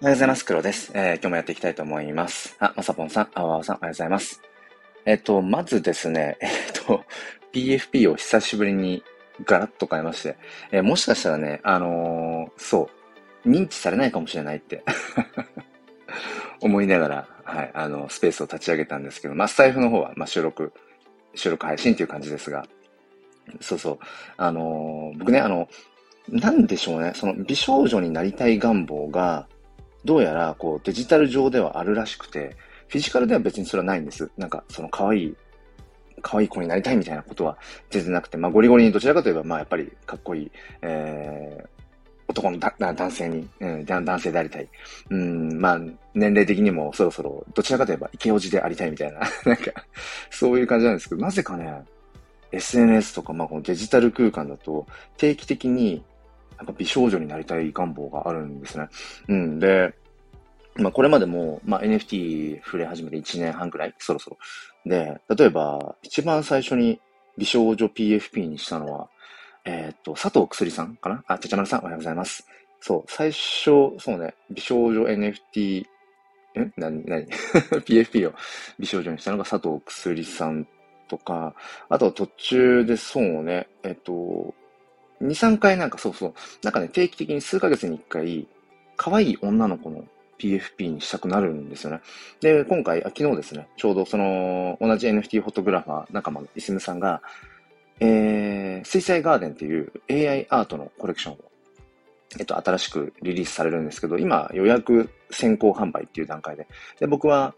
おはようございます。黒です。えー、今日もやっていきたいと思います。あ、まさぽんさん、あわわさん、おはようございます。えっ、と、まずですね、えっ、と、PFP を久しぶりにガラッと変えまして、えー、もしかしたらね、あの、そう、認知されないかもしれないって 思いながら、はい、あの、スペースを立ち上げたんですけど、まあ、スタイフの方は、まあ、収録、収録配信っていう感じですが、そうそう、あの、僕ね、あの、なんでしょうね、その美少女になりたい願望が、どうやらこうデジタル上ではあるらしくて、フィジカルでは別にそれはないんです。なんか、その可愛い、可愛い子になりたいみたいなことは全然なくて、まあゴリゴリにどちらかといえば、まあやっぱりかっこいい、えー、男の男性に、うん、男性でありたい。うん、まあ、年齢的にもそろそろ、どちらかといえば、イケオジでありたいみたいな、なんか、そういう感じなんですけど、なぜかね、SNS とか、まあ、このデジタル空間だと、定期的に、なんか美少女になりたい願望があるんですね。うん。で、まあ、これまでも、まあ、NFT 触れ始めて1年半くらい、そろそろ。で、例えば、一番最初に美少女 PFP にしたのは、えー、っと、佐藤くすりさんかな？あ、ちゃちゃまるさん、おはようございます。そう、最初、そうね、美少女 NFT、んなに、なに ?PFP を美少女にしたのが佐藤くすりさんとか、あと途中でそうね、えっと、2、3回なんかそうそう、なんかね、定期的に数ヶ月に1回、可愛い女の子の PFP にしたくなるんですよね。で、今回、あ昨日ですね、ちょうどその、同じ NFT フォトグラファー仲間のイスムさんが、えー、水彩ガーデンっていう AI アートのコレクションを、えっと、新しくリリースされるんですけど、今予約先行販売っていう段階で、で、僕は、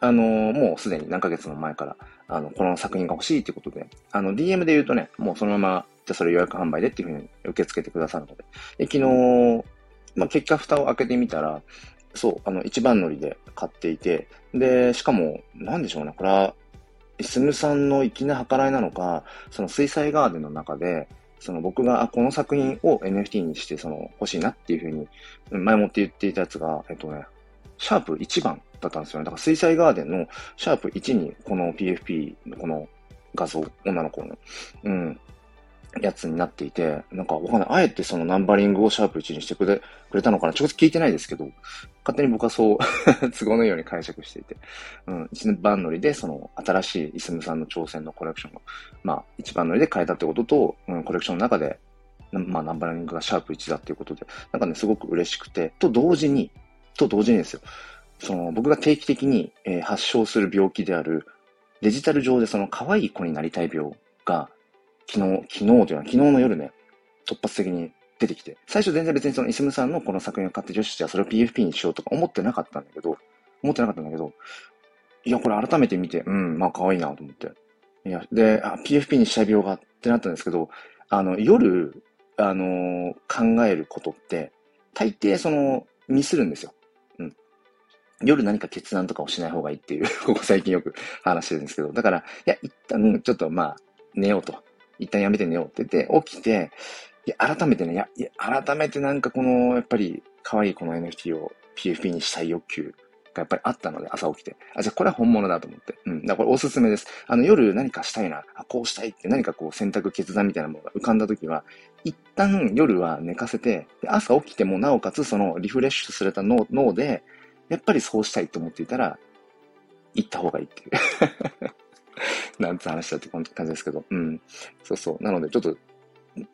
あのー、もうすでに何ヶ月も前から、あの、この作品が欲しいってことで、あの、DM で言うとね、もうそのまま、じゃそれ予約販売でっていうふうに受け付けてくださるので、で昨日、まあ、結果蓋を開けてみたら、そう、あの、一番乗りで買っていて、で、しかも、なんでしょうね、これは、イスムさんの粋な計らいなのか、その水彩ガーデンの中で、その僕が、あ、この作品を NFT にして、その、欲しいなっていうふうに、前もって言っていたやつが、えっとね、シャープ1番だったんですよね。だから水彩ガーデンのシャープ1に、この PFP のこの画像、女の子の、うん、やつになっていて、なんかわかんない。あえてそのナンバリングをシャープ1にしてくれ、くれたのかな直接聞いてないですけど、勝手に僕はそう 都合のように解釈していて、うん、一番乗りでその新しいイスムさんの挑戦のコレクションを、まあ一番乗りで変えたってことと、うん、コレクションの中で、まあナンバリングがシャープ1だっていうことで、なんかね、すごく嬉しくて、と同時に、と同時にですよ、その僕が定期的に、えー、発症する病気である、デジタル上でその可愛い子になりたい病が、昨日、昨日というのは昨日の夜ね、突発的に出てきて、最初全然別にそのイスムさんのこの作品を買って女子じゃそれを PFP にしようとか思ってなかったんだけど、思ってなかったんだけど、いや、これ改めて見て、うん、まあ可愛いなと思って。いや、で、あ、PFP にしたい病がってなったんですけど、あの、夜、あのー、考えることって、大抵その、ミスるんですよ。夜何か決断とかをしない方がいいっていう ここ最近よく話してるんですけど、だから、いや、一旦ちょっとまあ、寝ようと。一旦やめて寝ようって言って、起きて、いや、改めてね、いや、いや改めてなんかこの、やっぱり、可愛いこの NFT を PFP にしたい欲求がやっぱりあったので、朝起きて。あ、じゃあこれは本物だと思って。うん。だからこれおすすめです。あの、夜何かしたいな、あ、こうしたいって何かこう選択決断みたいなものが浮かんだ時は、一旦夜は寝かせて、朝起きてもなおかつそのリフレッシュされた脳脳で、やっぱりそうしたいと思っていたら、行った方がいいっていう。なんつ話だって感じですけど、うん。そうそう。なので、ちょっと、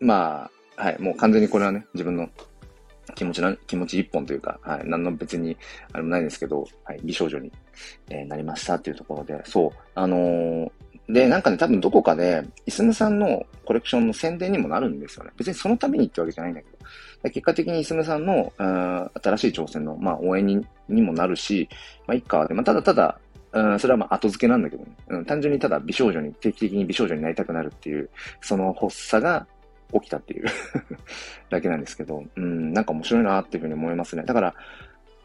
まあ、はい、もう完全にこれはね、自分の気持ちな、気持ち一本というか、はい、何の別に、あれもないですけど、はい、美少女に、えー、なりましたっていうところで、そう、あのー、で、なんかね、多分どこかで、イスムさんのコレクションの宣伝にもなるんですよね。別にそのためにってわけじゃないんだけど。結果的にイスムさんの、新しい挑戦の、まあ、応援ににもなるし、まあ、一家で、まあ、ただただ、うん、それはまあ後付けなんだけどね。うん、単純にただ美少女に、定期的に美少女になりたくなるっていう、その発作が起きたっていう だけなんですけど、うん、なんか面白いなっていうふうに思いますね。だから、や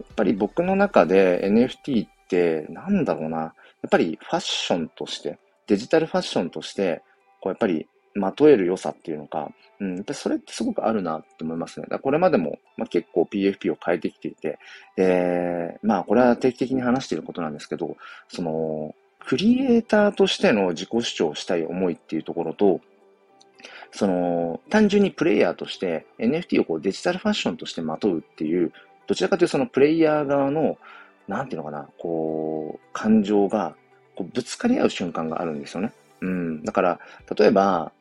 っぱり僕の中で NFT って、なんだろうな、やっぱりファッションとして、デジタルファッションとして、こうやっぱりまとえる良さっていうのか、うん、やっぱりそれってすごくあるなって思いますね。だこれまでも、まあ、結構 PFP を変えてきていて、で、まあこれは定期的に話していることなんですけど、その、クリエイターとしての自己主張したい思いっていうところと、その、単純にプレイヤーとして NFT をこうデジタルファッションとしてまとうっていうどちらかというとそのプレイヤー側の、なんていうのかな、こう、感情が、こうぶつかり合う瞬間があるんですよね。うん。だから、例えば、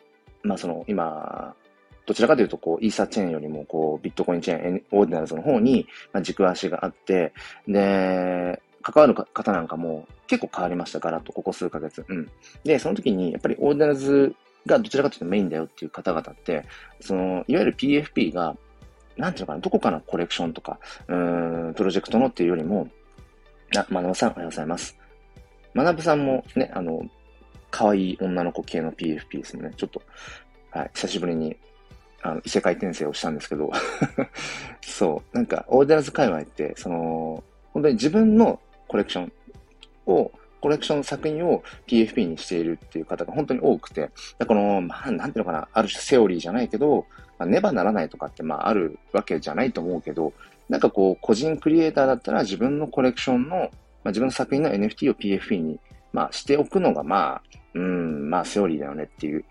まあその、今、どちらかというと、こう、イーサーチェーンよりも、こう、ビットコインチェーン、オーディナルズの方に、まあ、軸足があって、で、関わる方なんかも結構変わりました、ガラッと、ここ数ヶ月。うん。で、その時に、やっぱりオーディナルズがどちらかというとメインだよっていう方々って、その、いわゆる PFP が、なんていうのかな、どこかのコレクションとか、うん、プロジェクトのっていうよりも、あ、まなさん、おはようございます。まなぶさんもね、あの、可愛い女の子系の PFP ですね。ちょっと、はい、久しぶりに、あの、異世界転生をしたんですけど そう、なんか、オーディナズ界隈って、その、本当に自分のコレクションを、コレクションの作品を PFP にしているっていう方が本当に多くて、この、まあ、なんていうのかな、ある種セオリーじゃないけど、まあ、ねばならないとかって、まあ、あるわけじゃないと思うけど、なんかこう、個人クリエイターだったら自分のコレクションの、まあ、自分の作品の NFT を PFP に、まあ、しておくのが、まあ、うん、まあ、セオリーだよねっていう。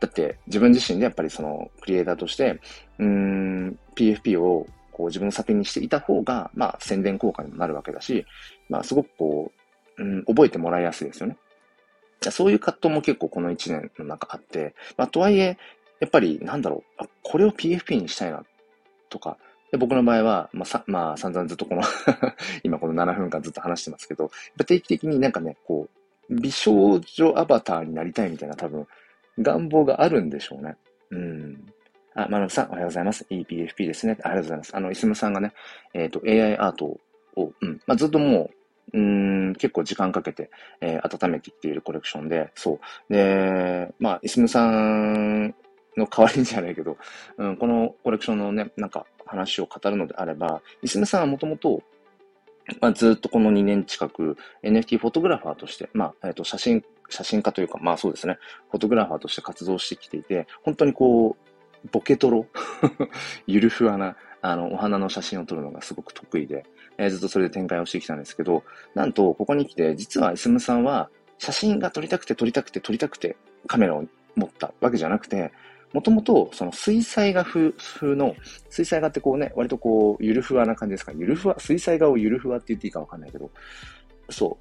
だって、自分自身でやっぱりその、クリエイターとして、うん、PFP をこう自分の作品にしていた方が、まあ、宣伝効果にもなるわけだし、まあ、すごくこう、うん、覚えてもらいやすいですよね。そういう葛藤も結構この1年の中あって、まあ、とはいえ、やっぱり、なんだろう、これを PFP にしたいな、とか、で僕の場合は、まあ、さ、まあ、散々ずっとこの 今この7分間ずっと話してますけど、やっぱ定期的になんかね、こう、美少女アバターになりたいみたいな多分、願望があるんでしょうね。うん。あ、まなぶさん、おはようございます。EPFP ですね。ありがとうございます。あの、イスムさんがね、えっ、ー、と、AI アートを、うん、まあ、ずっともう、うん、結構時間かけて、えー、温めてきているコレクションで、そう。で、まあ、イスムさんの代わりにじゃないけど、うん、このコレクションのね、なんか話を語るのであれば、イスムさんはもともと、まあ、ずっとこの2年近く NFT フォトグラファーとして、まあ、え、ー、と、写真、写真家というか、まあそうですね、フォトグラファーとして活動してきていて、本当にこう、ボケトロ ゆるふわな、あの、お花の写真を撮るのがすごく得意で、えー、ずっとそれで展開をしてきたんですけど、なんと、ここに来て、実はイスムさんは、写真が撮りたくて撮りたくて撮りたくてカメラを持ったわけじゃなくて、もともと、その水彩画風の、水彩画ってこうね、割とこう、ゆるふわな感じですか？ゆるふわ、水彩画をゆるふわって言っていいかわかんないけど、そ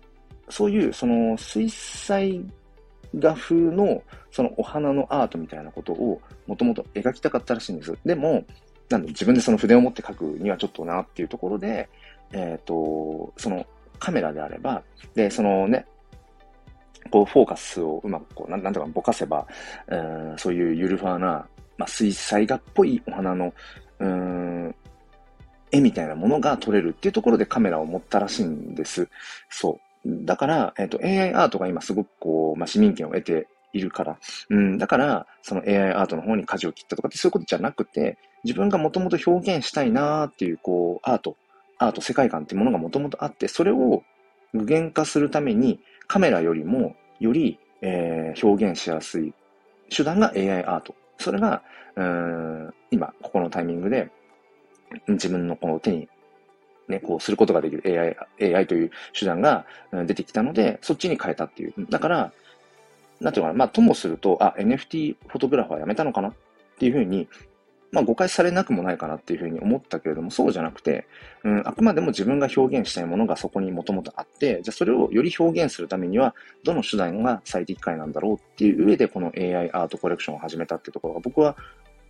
う。そういう、その、水彩画風の、そのお花のアートみたいなことをもともと描きたかったらしいんです。でも、なんで自分でその筆を持って描くにはちょっとなっていうところで、えっ、ー、と、そのカメラであれば、で、そのね、こうフォーカスをうまくこう、なんとかぼかせば、うん、そういうゆるふわな、まあ、水彩画っぽいお花の、うん、絵みたいなものが撮れるっていうところでカメラを持ったらしいんです。そう。だから、えっ、ー、と、AI アートが今すごくこう、まあ、市民権を得ているから、うん、だから、その AI アートの方に舵を切ったとかってそういうことじゃなくて、自分がもともと表現したいなーっていう、こう、アート、アート、世界観っていうものがもともとあって、それを具現化するために、カメラよりも、より、えー、表現しやすい手段が AI アート。それが、うん、今、ここのタイミングで、自分のこの手にね、こうすることができる AI、AI という手段が出てきたので、そっちに変えたっていう。だから、なんていうのかな、まあ、ともすると、あ、NFT フォトグラファーやめたのかなっていうふうに、まあ、誤解されなくもないかなっていうふうに思ったけれども、そうじゃなくて、うん、あくまでも自分が表現したいものがそこにもともとあって、じゃあそれをより表現するためには、どの手段が最適解なんだろうっていう上で、この AI アートコレクションを始めたってところが、僕は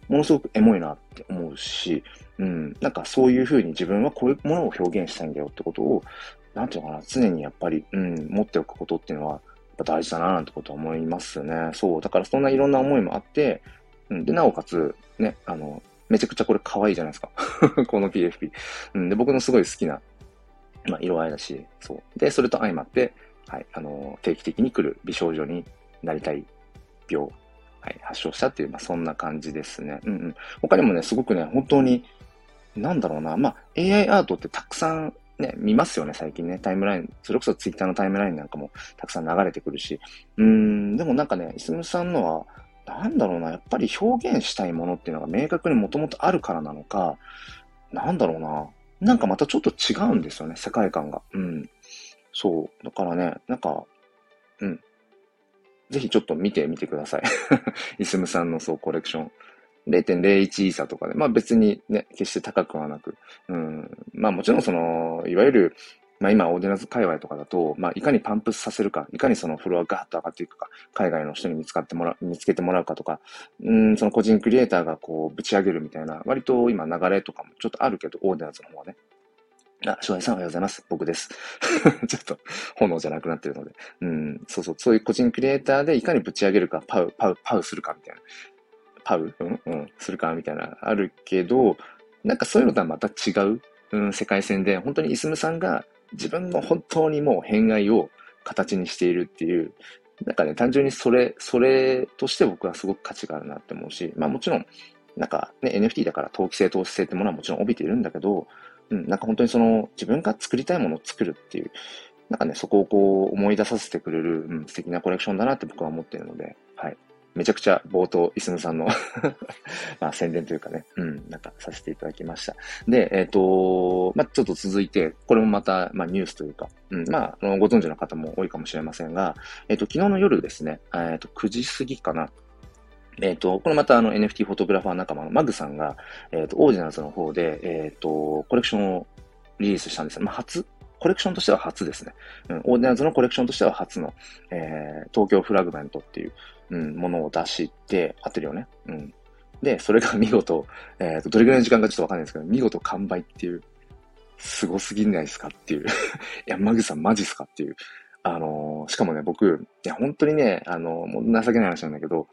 ものすごくエモいなって思うし、うん、なんかそういうふうに自分はこういうものを表現したいんだよってことを、なんていうのかな、常にやっぱり、うん、持っておくことっていうのは、やっぱ大事だななんてことは思いますね。そう。だからそんないろんな思いもあって、うん、で、なおかつ、ね、あの、めちゃくちゃこれ可愛いじゃないですか。この PFP。うん、で、僕のすごい好きな、まあ、色合いだし、そう。で、それと相まって、はい、あの、定期的に来る美少女になりたい病はい、発症したっていう、まあ、そんな感じですね。うんうん。他にもね、すごくね、本当に、なんだろうな、まあ、AI アートってたくさんね、見ますよね、最近ね。タイムライン、それこそツイッターのタイムラインなんかもたくさん流れてくるし。うーん、でもなんかね、いすむさんのは、なんだろうな、やっぱり表現したいものっていうのが明確にもともとあるからなのか、なんだろうな、なんかまたちょっと違うんですよね、世界観が。うん。そう。だからね、なんか、うんぜひちょっと見てみてください。イスムさんのそうコレクション。0.01イーサとかで、まあ別にね、決して高くはなく、うん、まあもちろんその、いわゆる、まあ今、オーディナンス界隈とかだと、まあいかにパンプさせるか、いかにそのフロアガーッと上がっていくか、海外の人に見つかってもらう、見つけてもらうかとか、うん、その個人クリエイターがこう、ぶち上げるみたいな、割と今流れとかもちょっとあるけど、オーディナンスの方はね。あ、翔平さんおはようございます。僕です。ちょっと、炎じゃなくなってるので。うん、そうそう、そういう個人クリエイターでいかにぶち上げるか、パウ、パウ、パウするかみたいな。パウ？うんうん、するかみたいな、あるけど、なんかそういうのとはまた違う、うん、世界線で、本当にイスムさんが自分の本当にもう偏愛を形にしているっていう、なんかね、単純にそれ、それとして僕はすごく価値があるなって思うし、まあもちろん、なんかね、NFT だから投機性、投資性ってものはもちろん帯びているんだけど、うん、なんか本当にその自分が作りたいものを作るっていう、なんかね、そこをこう思い出させてくれる、うん、素敵なコレクションだなって僕は思っているので、はい。めちゃくちゃ冒頭、イスムさんの まあ宣伝というかね、うん、なんかさせていただきました。で、えっ、ー、と、まあちょっと続いて、これもまた、まあニュースというか、うん、まあ、あのご存知の方も多いかもしれませんが、えっ、ー、と、昨日の夜ですね、えっ、ー、と、9時過ぎかな、えっ、と、これまたあの NFT フォトグラファー仲間のマグさんが、えっ、と、 Ordinals の方で、えっ、と、コレクションをリリースしたんですまあ、初、コレクションとしては初ですね。うん、 Ordinals のコレクションとしては初の、えー、東京フラグメントっていう、うん、ものを出して、合ってるよね。うん。で、それが見事、えっ、と、どれぐらいの時間かちょっとわかんないですけど、見事完売っていう、すごすぎないですかっていう。いや、マグさんマジっすかっていう。あのー、しかもね、僕、いや、本当にね、あのー、もう情けない話なんだけど、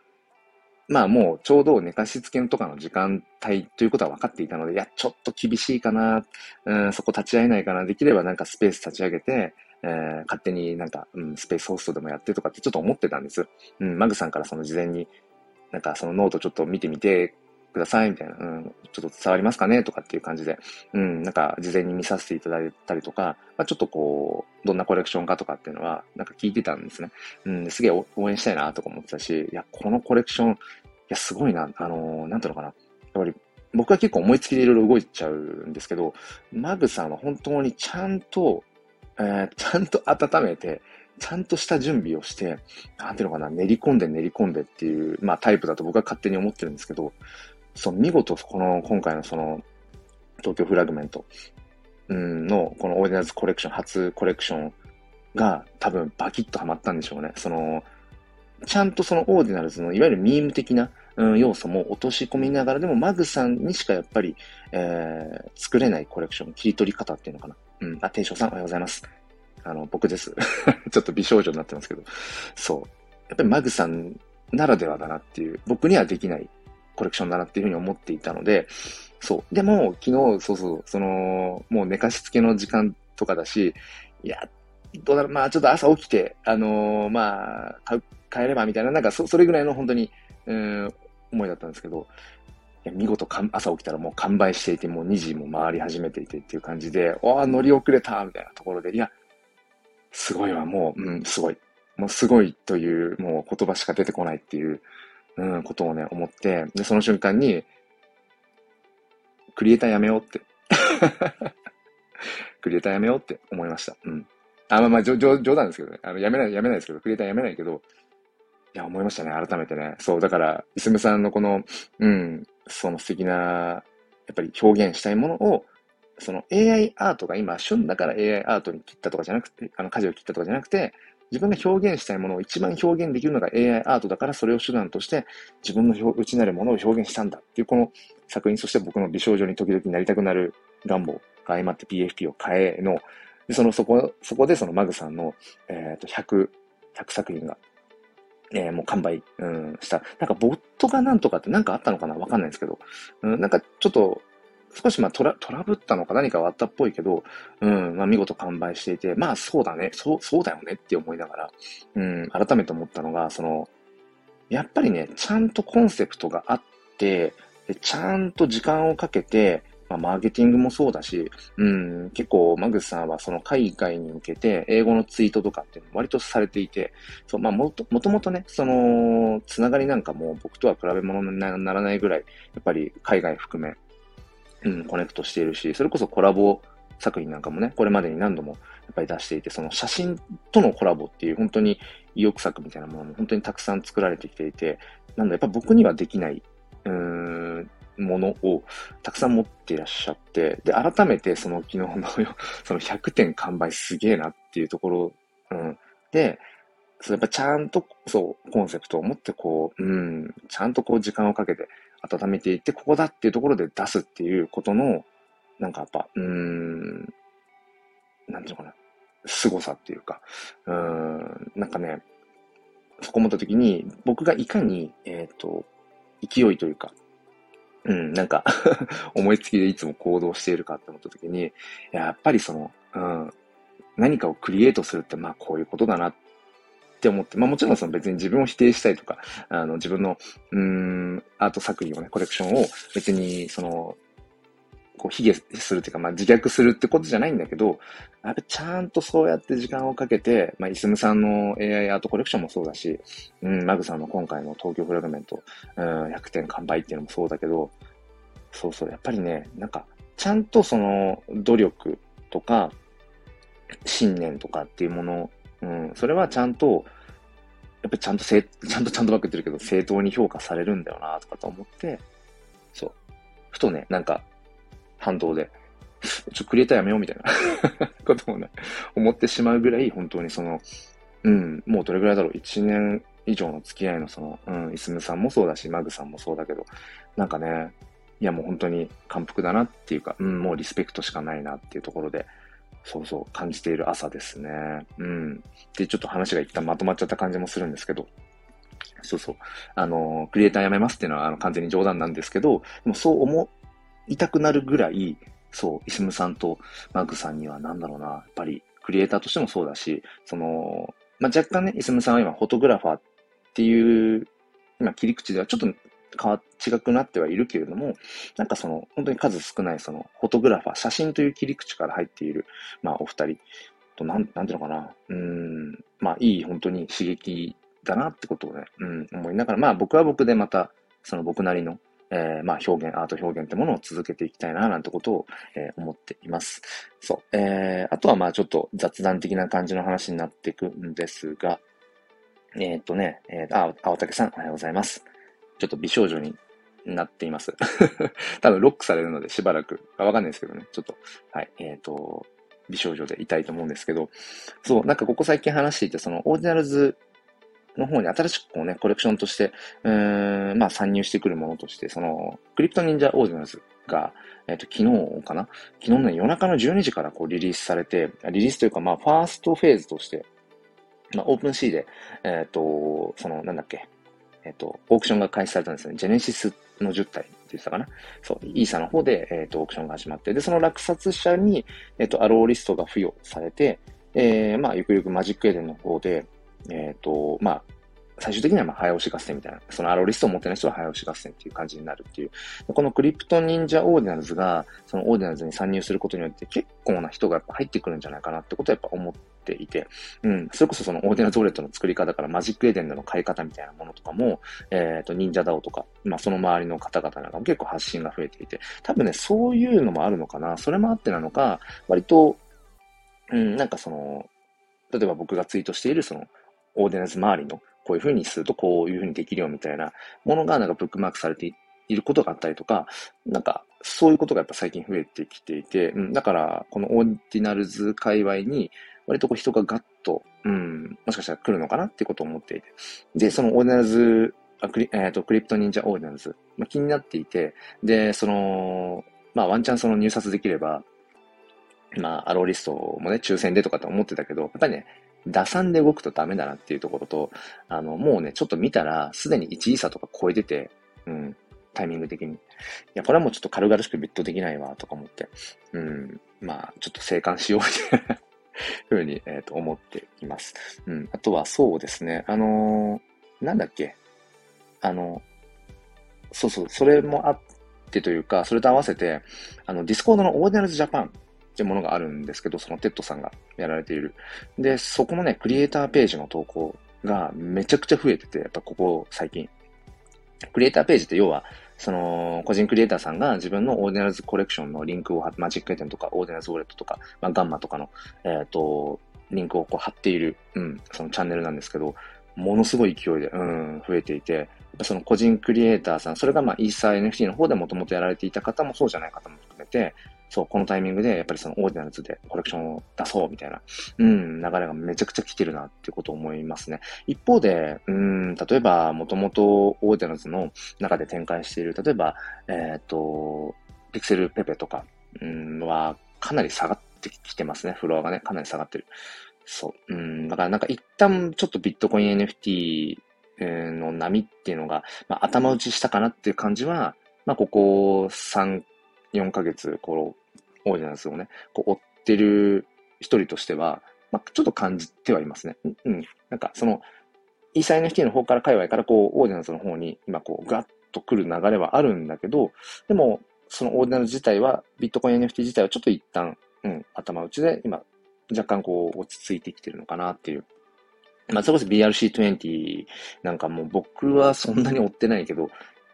まあもうちょうど寝かしつけとかの時間帯ということは分かっていたので、いや、ちょっと厳しいかな、うん、そこ立ち会えないかな、できればなんかスペース立ち上げて、えー、勝手になんか、うん、スペースホストでもやってとかってちょっと思ってたんです。うん、マグさんからその事前に、なんかそのノートちょっと見てみてくださいみたいな、うん、ちょっと伝わりますかねとかっていう感じで、うん、なんか事前に見させていただいたりとか、まあ、ちょっとこう、どんなコレクションかとかっていうのは、なんか聞いてたんですね。うん、すげえ応援したいなとか思ってたし、いや、このコレクション、いや、すごいな、あのー、なんていうのかな。やっぱり僕は結構思いつきでいろいろ動いちゃうんですけど、マグさんは本当にちゃんと、えー、ちゃんと温めて、ちゃんとした準備をして、なんていうのかな、練り込んで練り込んでっていう、まあタイプだと僕は勝手に思ってるんですけど、その見事、この、今回のその、東京フラグメント、うん、の、この Ordinals コレクション、初コレクションが多分バキッとハマったんでしょうね。その、ちゃんとその Ordinals のいわゆるミーム的な、うん、要素も落とし込みながら、でもマグさんにしかやっぱり、えー、作れないコレクション、切り取り方っていうのかな。うん。あ、テンションさんおはようございます。あの、僕です。ちょっと美少女になってますけど。そう。やっぱりマグさんならではだなっていう、僕にはできないコレクションだなっていうふうに思っていたので、そう。でも、昨日、そうそう、その、もう寝かしつけの時間とかだし、いや、どうだろう、まあちょっと朝起きて、あのー、まあ、帰ればみたいな、なんかそ、それぐらいの本当に、うん、思いだったんですけど、いや見事かん、朝起きたらもう完売していて、もう2時も回り始めていてっていう感じで、わあ、乗り遅れたみたいなところで、いや、すごいわ、もう、うん、すごい。もうすごいという、もう言葉しか出てこないっていう、うん、ことをね、思って、で、その瞬間に、クリエイターやめようって。クリエイターやめよう って思いました。うん。あ、まあまあ、冗談ですけどね。あの、やめない、やめないですけど、クリエイターやめないけど、いや、思いましたね、改めてね。そう、だから、いすむさんのこの、うん、その素敵な、やっぱり表現したいものを、その AI アートが今旬だから AI アートに切ったとかじゃなくて、あの、舵を切ったとかじゃなくて、自分が表現したいものを一番表現できるのが AI アートだからそれを手段として自分の内なるものを表現したんだっていうこの作品、そして僕の美少女に時々なりたくなる願望が相まって PFP を変えの、そのそこ、そこでそのマグさんの、え、ー、と、100、100作品が、えー、もう完売、うん、した。なんかボットがなんとかってなんかあったのかな？わかんないんですけど、うん、なんかちょっと少しまあトラトラブったのか何かはあったっぽいけど、うん、まあ見事完売していて、まあそうだね、そう、そうだよねって思いながら、うん、改めて思ったのが、その、やっぱりね、ちゃんとコンセプトがあって、でちゃんと時間をかけて、まあ、マーケティングもそうだし、うん、結構、マグスさんはその海外に向けて、英語のツイートとかって割とされていて、そう、まあ、もと、もともとね、その、つながりなんかも僕とは比べ物にならないぐらい、やっぱり海外含め、うん、コネクトしているし、それこそコラボ作品なんかもね、これまでに何度もやっぱり出していて、その写真とのコラボっていう本当に意欲作みたいなものも本当にたくさん作られてきていて、なんだ、やっぱ僕にはできないうーん、ものをたくさん持っていらっしゃって、で、改めてその昨日の その100点完売すげえなっていうところ、うん。で、そうやっぱちゃんと、そう、コンセプトを持ってこう、うん、ちゃんとこう時間をかけて温めていって、ここだっていうところで出すっていうことの、なんかやっぱ、うーん、なんていうのかな、凄さっていうか、うーん、なんかね、そこ思った時に、僕がいかに、えっ、ー、と、勢いというか、うん、なんか 思いつきでいつも行動しているかって思った時に、やっぱりその、うん、何かをクリエイトするって、まあこういうことだなっって思って、まあもちろんその別に自分を否定したりとか、あの自分の、うん、アート作品をね、コレクションを別にその、こう、卑下するっていうか、まあ、自虐するってことじゃないんだけど、やっぱちゃんとそうやって時間をかけて、まあ、イスムさんの AI アートコレクションもそうだし、うん、マグさんの今回の東京フラグメント、うん、100点完売っていうのもそうだけど、そうそう、やっぱりね、なんか、ちゃんとその、努力とか、信念とかっていうもの、うん、それはちゃんと、やっぱりちゃんとせ、ちゃんとちゃんとばっか言ってるけど、正当に評価されるんだよな、とかと思って、そう。ふとね、なんか、反動で、ちょ、クリエイターやめようみたいな こともね、思ってしまうぐらい、本当にその、うん、もうどれぐらいだろう、1年以上の付き合いのその、うん、イスムさんもそうだし、マグさんもそうだけど、なんかね、いやもう本当に感服だなっていうか、うん、もうリスペクトしかないなっていうところで、そうそう感じている朝ですね。うん。で、ちょっと話が一旦まとまっちゃった感じもするんですけど、そうそう。あの、クリエイター辞めますっていうのはあの完全に冗談なんですけど、でもそう思いたくなるぐらい、そう、イスムさんとマークさんにはなんだろうな、やっぱりクリエイターとしてもそうだし、その、まあ、若干ね、イスムさんは今フォトグラファーっていう、今切り口ではちょっと変わ、違くなってはいるけれども、なんかその、本当に数少ないその、フォトグラファー、写真という切り口から入っている、まあ、お二人と、なん、なんていうのかな、うん、まあ、いい本当に刺激だなってことをね、うん、思いながら、まあ、僕は僕でまた、その僕なりの、えー、まあ表現、アート表現ってものを続けていきたいな、なんてことを、えー、思っています。そう。えー、あとはまあちょっと雑談的な感じの話になっていくんですが、えー、っとね、えー、あ、青竹さん、おはようございます。ちょっと美少女になっています。多分ロックされるのでしばらく、わかんないですけどね、ちょっと、はい、えっ、と、美少女でいたいと思うんですけど、そう、なんかここ最近話していて、その Ordinals の方に新しくこうね、コレクションとして、うーん、まあ参入してくるものとして、その、クリプト忍者 Ordinals が、えっ、ー、と、昨日かな？昨日の夜中の12時からこうリリースされて、リリースというか、まあ、ファーストフェーズとして、まあ、 OpenSea で、えっ、ー、と、その、なんだっけ、えっ、ー、と、オークションが開始されたんですね。ジェネシスの10体って言ってたかな。そう、イーサの方で、えっ、と、オークションが始まって、で、その落札者に、えっ、と、アローリストが付与されて、えー、まあ、ゆくゆく Magic Eden の方で、えっ、と、まあ、最終的にはまあ早押し合戦みたいな、そのアローリストを持ってない人は早押し合戦っていう感じになるっていう。このクリプト忍者 Ordinals が、その Ordinals に参入することによって結構な人がやっぱ入ってくるんじゃないかなってことはやっぱ思っていて、うん、それこそその Ordinals ウォレットの作り方から Magic Eden での買い方みたいなものとかも、えっ、ー、と、忍者 DAO とか、まあその周りの方々なんかも結構発信が増えていて、多分ね、そういうのもあるのかな。それもあってなのか、割と、うん、なんかその、例えば僕がツイートしているその、 Ordinals 周りのこういう風にするとこういう風にできるよみたいなものがなんかブックマークされていることがあったりとか、なんかそういうことがやっぱ最近増えてきていて、うん、だからこの Ordinals 界隈に割とこう人がガッと、うん、もしかしたら来るのかなっていうことを思っていて。で、その Ordinals、あクリ,、えーと、クリプト忍者 Ordinals、まあ、気になっていて、で、その、まあワンチャンその入札できれば、まあ、アローリストもね、抽選でとかって思ってたけど、やっぱりね、打算で動くとダメだなっていうところと、あの、もうね、ちょっと見たら、すでに1イーサとか超えてて、うん、タイミング的に。いや、これはもうちょっと軽々しくビッドできないわ、とか思って、うん、まあ、ちょっと静観しよう、みたいな ふうに、え、ー、と、思っています。うん、あとはそうですね、あのー、なんだっけ、あの、そうそう、それもあってというか、それと合わせて、あの、ディスコードのオーディナルズジャパンっていうものがあるんですけど、そのテッドさんがやられている。で、そこのね、クリエイターページの投稿がめちゃくちゃ増えてて、やっぱここ最近。クリエイターページって要は、その、個人クリエイターさんが自分のオーディナルズコレクションのリンクをマジックエデンとか、オーディナルズウォレットとか、まあ、ガンマとかの、えっ、ー、と、リンクをこう貼っている、うん、そのチャンネルなんですけど、ものすごい勢いで、うん、増えていて、その個人クリエイターさん、それがまあイーサー NFT の方でもともとやられていた方もそうじゃない方も含めて、そう、このタイミングでやっぱりそのオーディナルズでコレクションを出そうみたいな、うん、流れがめちゃくちゃ来てるなっていうことを思いますね。一方で、うん、例えば、もともとオーディナルズの中で展開している、例えば、えっ、ー、と、ピクセルペペとか、うん、はかなり下がってきてますね。フロアがね、かなり下がってる。そう。うん、だからなんか一旦ちょっとビットコイン NFT の波っていうのが、まあ、頭打ちしたかなっていう感じは、まあ、ここ3、4ヶ月、こう、オーディナンスをね、こう追ってる一人としては、まあ、ちょっと感じてはいますね。うん。なんか、その、イーサ NFT の方から界隈から、こう、オーディナンスの方に、今、こう、ガッと来る流れはあるんだけど、でも、そのオーディナル自体は、ビットコイン NFT 自体はちょっと一旦、うん、頭打ちで、今、若干こう、落ち着いてきてるのかなっていうまあ、それこそ BRC20 なんかもう僕はそんなに追ってないけど、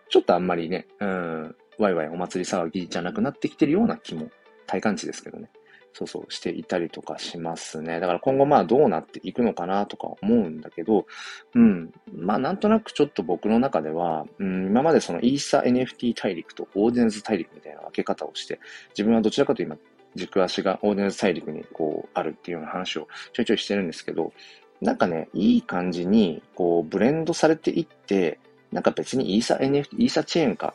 ちょっとあんまりね、うん、ワイワイお祭り騒ぎじゃなくなってきてるような気も、体感値ですけどね。そうそう、していたりとかしますね。だから今後まあどうなっていくのかなとか思うんだけど、うん。まあなんとなくちょっと僕の中では、うん、今までそのイーサ NFT 大陸とオーディナンス大陸みたいな分け方をして、自分はどちらかというと今、軸足がオーディナンス大陸にこうあるっていうような話をちょいちょいしてるんですけど、なんかね、いい感じに、こう、ブレンドされていって、なんか別にイーサ NFT、イーサチェーンか、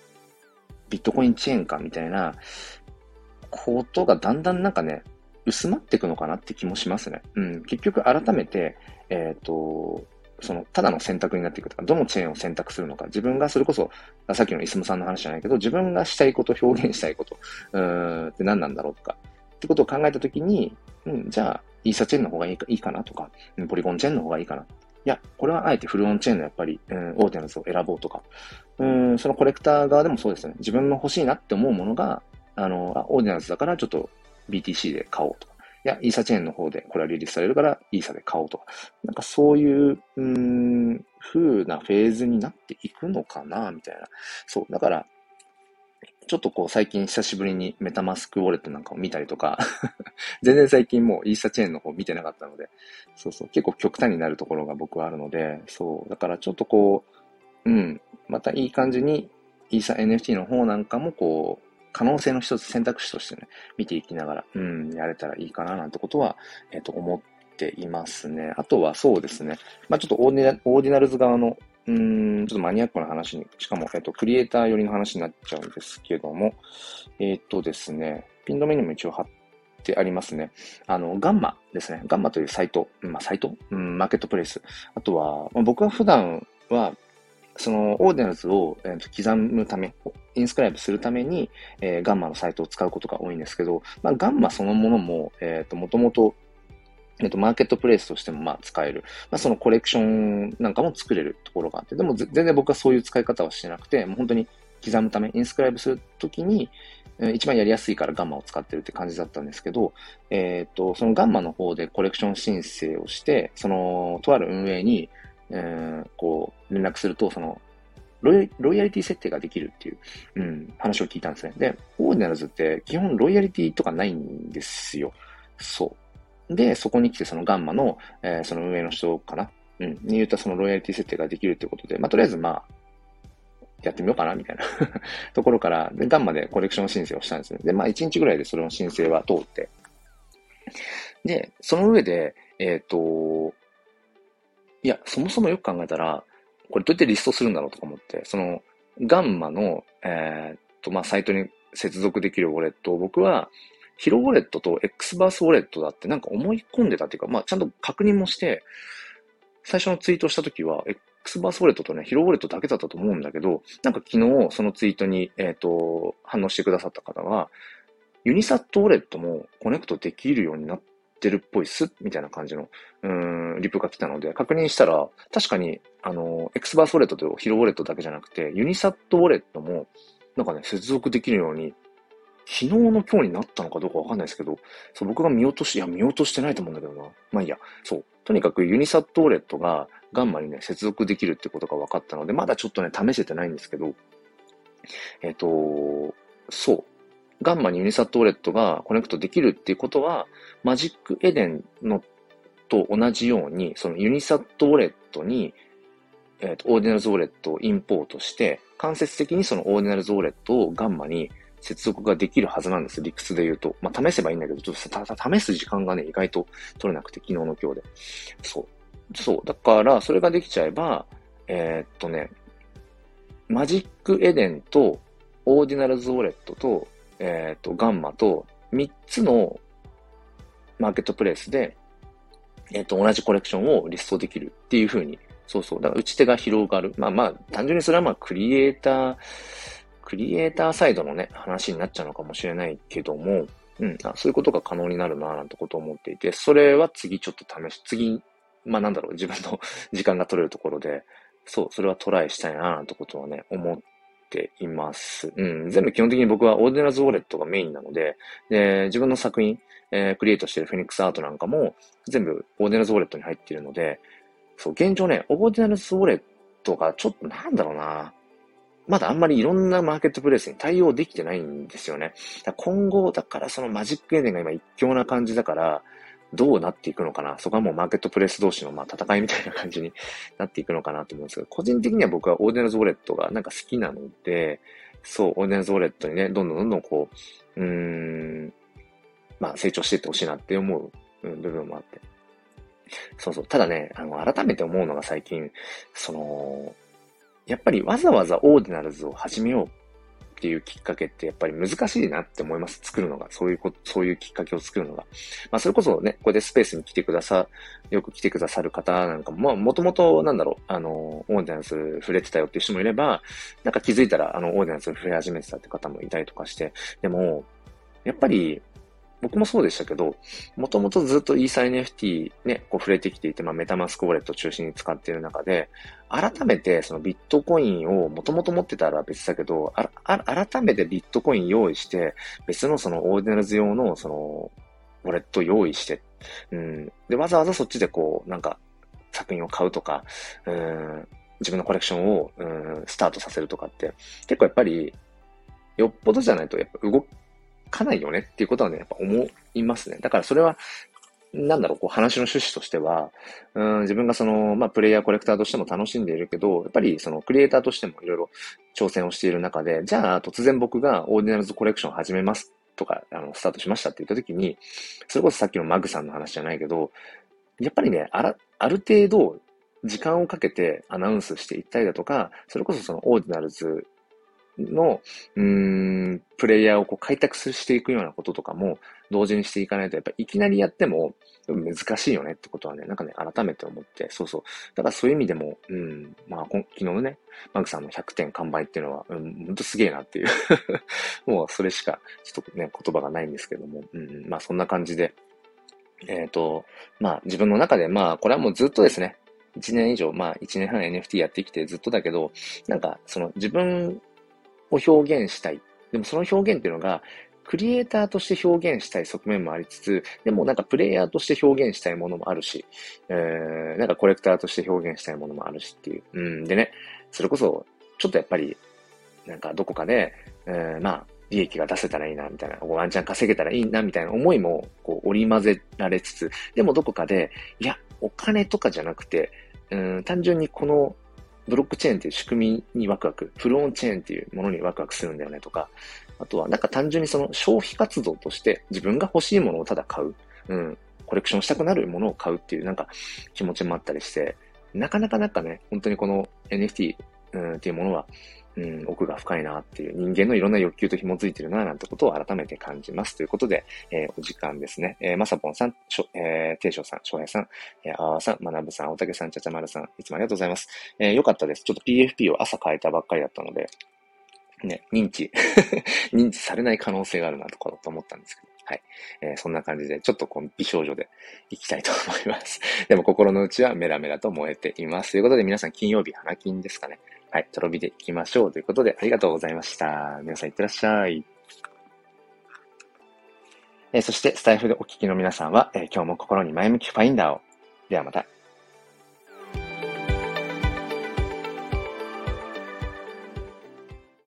ビットコインチェーンかみたいな、ことがだんだんなんかね、薄まっていくのかなって気もしますね。うん。結局改めて、えっ、ー、と、その、ただの選択になっていくとか、どのチェーンを選択するのか、自分がそれこそ、さっきのイスムさんの話じゃないけど、自分がしたいこと、表現したいこと、うーん、って何なんだろうとか、ってことを考えたときに、うん、じゃあ、イーサチェーンの方がいいかいいかなとか、ポリゴンチェーンの方がいいかな。いや、これはあえてフルオンチェーンのやっぱり、うん、オーディナンスを選ぼうとか、うん、そのコレクター側でもそうですね。自分の欲しいなって思うものが、あの、あオーディナンスだからちょっと BTC で買おうとか。いや、イーサチェーンの方でこれはリリースされるからイーサで買おうとか。なんかそういう、うん、風なフェーズになっていくのかな、みたいな。そう。だから、ちょっとこう最近久しぶりにメタマスクウォレットなんかを見たりとか 全然最近もうイーサチェーンの方見てなかったので、そうそう、結構極端になるところが僕はあるので、そう、だからちょっとこう、うん、またいい感じにイーサ NFT の方なんかもこう、可能性の一つ選択肢としてね、見ていきながら、うん、やれたらいいかななんてことは、えっ、ー、と、思っていますね。あとはそうですね、まあちょっとオーディナオーディナルズ側のうん、ちょっとマニアックな話に、しかも、えっと、クリエイター寄りの話になっちゃうんですけども、えっとですね、ピン止めにも一応貼ってありますね。あの、ガンマですね。ガンマというサイト、まあ、サイト、うん、マーケットプレイス。あとは、まあ、僕は普段は、その、オーディナルズを、えー、刻むため、インスクライブするために、えー、ガンマのサイトを使うことが多いんですけど、まあ、ガンマそのものも、えっ、ー、と、もともと、えっと、マーケットプレイスとしてもまあ使える。まあそのコレクションなんかも作れるところがあって、でも全然僕はそういう使い方はしてなくて、もう本当に刻むため、インスクライブするときに、え一番やりやすいからガンマを使ってるって感じだったんですけど、えっ、と、そのガンマの方でコレクション申請をして、その、とある運営に、えー、こう、連絡すると、その、ロイロイヤリティ設定ができるっていう、うん、話を聞いたんですね。で、オーディナルズって基本ロイヤリティとかないんですよ。そう。で、そこに来てそのガンマの、えー、その運営の人かな？うん。に言ったそのロイヤリティ設定ができるってことで、まあ、とりあえずまあ、やってみようかな、みたいな ところから、で、ガンマでコレクション申請をしたんですね。で、まあ、1日ぐらいでそれの申請は通って。で、その上で、えっ、ー、と、いや、そもそもよく考えたら、これどうやってリストするんだろうとか思って、その、ガンマの、えっ、と、まあ、サイトに接続できるウォレットを僕は、ヒロウォレットと X バースウォレットだってなんか思い込んでたっていうか、まあちゃんと確認もして、最初のツイートした時は、X バースウォレットとね、ヒロウォレットだけだったと思うんだけど、なんか昨日そのツイートに、えっ、と、反応してくださった方は、ユニサットウォレットもコネクトできるようになってるっぽいっす、みたいな感じの、うん、リプが来たので、確認したら、確かに、あの、X バースウォレットとヒロウォレットだけじゃなくて、ユニサットウォレットも、なんかね、接続できるように昨日の今日になったのかどうかわかんないですけど、そう、僕が見落とし、いや、見落としてないと思うんだけどな。まあいいや。そう。とにかくユニサットウォレットがガンマにね、接続できるってことが分かったので、まだちょっとね、試せてないんですけど、えっ、ー、と、そう。ガンマにユニサットウォレットがコネクトできるっていうことは、マジックエデンのと同じように、そのユニサットウォレットに、えっ、と、オーディナルズウォレットをインポートして、間接的にそのオーディナルズウォレットをガンマに接続ができるはずなんです。理屈で言うと。まあ、試せばいいんだけど、ちょっとた、た、試す時間がね、意外と取れなくて、昨日の今日で。そう。そう。だから、それができちゃえば、えー、っとね、マジックエデンと、オーディナルズウォレットと、えー、と、ガンマと、3つのマーケットプレイスで、えっ、と、同じコレクションをリストできるっていう風に、そうそう。だから打ち手が広がる。まあまあ、単純にそれはまあ、クリエイター、クリエイターサイドのね、話になっちゃうのかもしれないけども、うん、あそういうことが可能になるな、なんてことを思っていて、それは次ちょっと試し、次、まあなんだろう、自分の 時間が取れるところで、そう、それはトライしたいな、なんてことはね、思っています。うん、全部基本的に僕はオーディナルズウォレットがメインなので、で、自分の作品、えー、クリエイトしてるフェニックスアートなんかも、全部オーディナルズウォレットに入っているので、そう、現状ね、オーディナルズウォレットがちょっとなんだろうな、まだあんまりいろんなマーケットプレイスに対応できてないんですよね。今後、だからそのマジックエデンが今一強な感じだから、どうなっていくのかな？そこはもうマーケットプレイス同士のまあ戦いみたいな感じになっていくのかなと思うんですけど、個人的には僕はオーディナルズウォレットがなんか好きなので、そう、オーディナルズウォレットにね、どんどんどんどんこう、うーん、まあ成長していってほしいなって思う、部分もあって。そうそう。ただね、あの、改めて思うのが最近、その、やっぱりわざわざオーディナルズを始めようっていうきっかけってやっぱり難しいなって思います。作るのが。そういうこと、そういうきっかけを作るのが。まあそれこそね、ここでスペースに来てくださ、よく来てくださる方なんかも、まあもともとなんだろう、あの、オーディエンス触れてたよっていう人もいれば、なんか気づいたらあの、オーディエンス触れ始めてたって方もいたりとかして、でも、やっぱり、僕もそうでしたけど、もともとずっとイーサ NFT ね、こう触れてきていて、まあメタマスクウォレットを中心に使っている中で、改めてそのビットコインをもともと持ってたら別だけど、ああ改めてビットコイン用意して、別のそのオーディナルズ用のその、ウォレット用意して、うん。で、わざわざそっちでこう、なんか、作品を買うとか、うん、自分のコレクションを、うん、スタートさせるとかって、結構やっぱり、よっぽどじゃないと、やっぱ動かないよねっていうことはね、やっぱ思いますね。だからそれは、なんだろう、こう話の趣旨としては、うん、自分がその、まあ、プレイヤーコレクターとしても楽しんでいるけど、やっぱりそのクリエイターとしてもいろいろ挑戦をしている中で、じゃあ突然僕がオーディナルズコレクションを始めますとか、あの、スタートしましたって言った時に、それこそさっきのマグさんの話じゃないけど、やっぱりね、あら、ある程度、時間をかけてアナウンスしていったりだとか、それこそそのオーディナルズの、うん、プレイヤーをこう開拓していくようなこととかも同時にしていかないと、やっぱいきなりやっても難しいよねってことはね、なんかね、改めて思って、そうそう。だからそういう意味でも、うん、まあ、昨日のね、マグさんの100点完売っていうのは、うん、ほんとすげえなっていう もうそれしか、ちょっとね、言葉がないんですけども、うん、まあそんな感じで、えっ、ー、と、まあ自分の中で、まあこれはもうずっとですね、1年以上、まあ1年半 NFT やってきてずっとだけど、なんかその自分を表現したい。でもその表現っていうのが、クリエイターとして表現したい側面もありつつ、でもなんかプレイヤーとして表現したいものもあるし、えー、なんかコレクターとして表現したいものもあるしっていう。うん、でね、それこそ、ちょっとやっぱり、なんかどこかで、えー、まあ、利益が出せたらいいな、みたいな、ワンチャン稼げたらいいな、みたいな思いも、こう、織り交ぜられつつ、でもどこかで、いや、お金とかじゃなくて、うん、単純にこのブロックチェーンっていう仕組みにワクワク、フローンチェーンっていうものにワクワクするんだよねとか、あとはなんか単純にその消費活動として自分が欲しいものをただ買う、うん、コレクションしたくなるものを買うっていうなんか気持ちもあったりして、なかなかなんかね、本当にこの NFT、うん、っていうものは、うん、奥が深いなっていう人間のいろんな欲求と紐づいてるななんてことを改めて感じます。ということで、えー、お時間ですね。えー、まさぽんさん、しょえー、ていしょうさん、しょうへいさん、えー、あわさん、まなぶさん、おたけさん、ちゃちゃまるさん、いつもありがとうございます。えー、よかったです。ちょっと PFP を朝変えたばっかりだったので、ね、認知 認知されない可能性があるなとかだと思ったんですけど。はい。えー、そんな感じで、ちょっとこう美少女でいきたいと思います。でも心の内はメラメラと燃えています。ということで皆さん金曜日花金ですかね。はい、とろびでいきましょうということで、ありがとうございました。皆さんいってらっしゃい。えー、そして、スタイフでお聞きの皆さんは、えー、今日も心に前向きファインダーを。ではまた。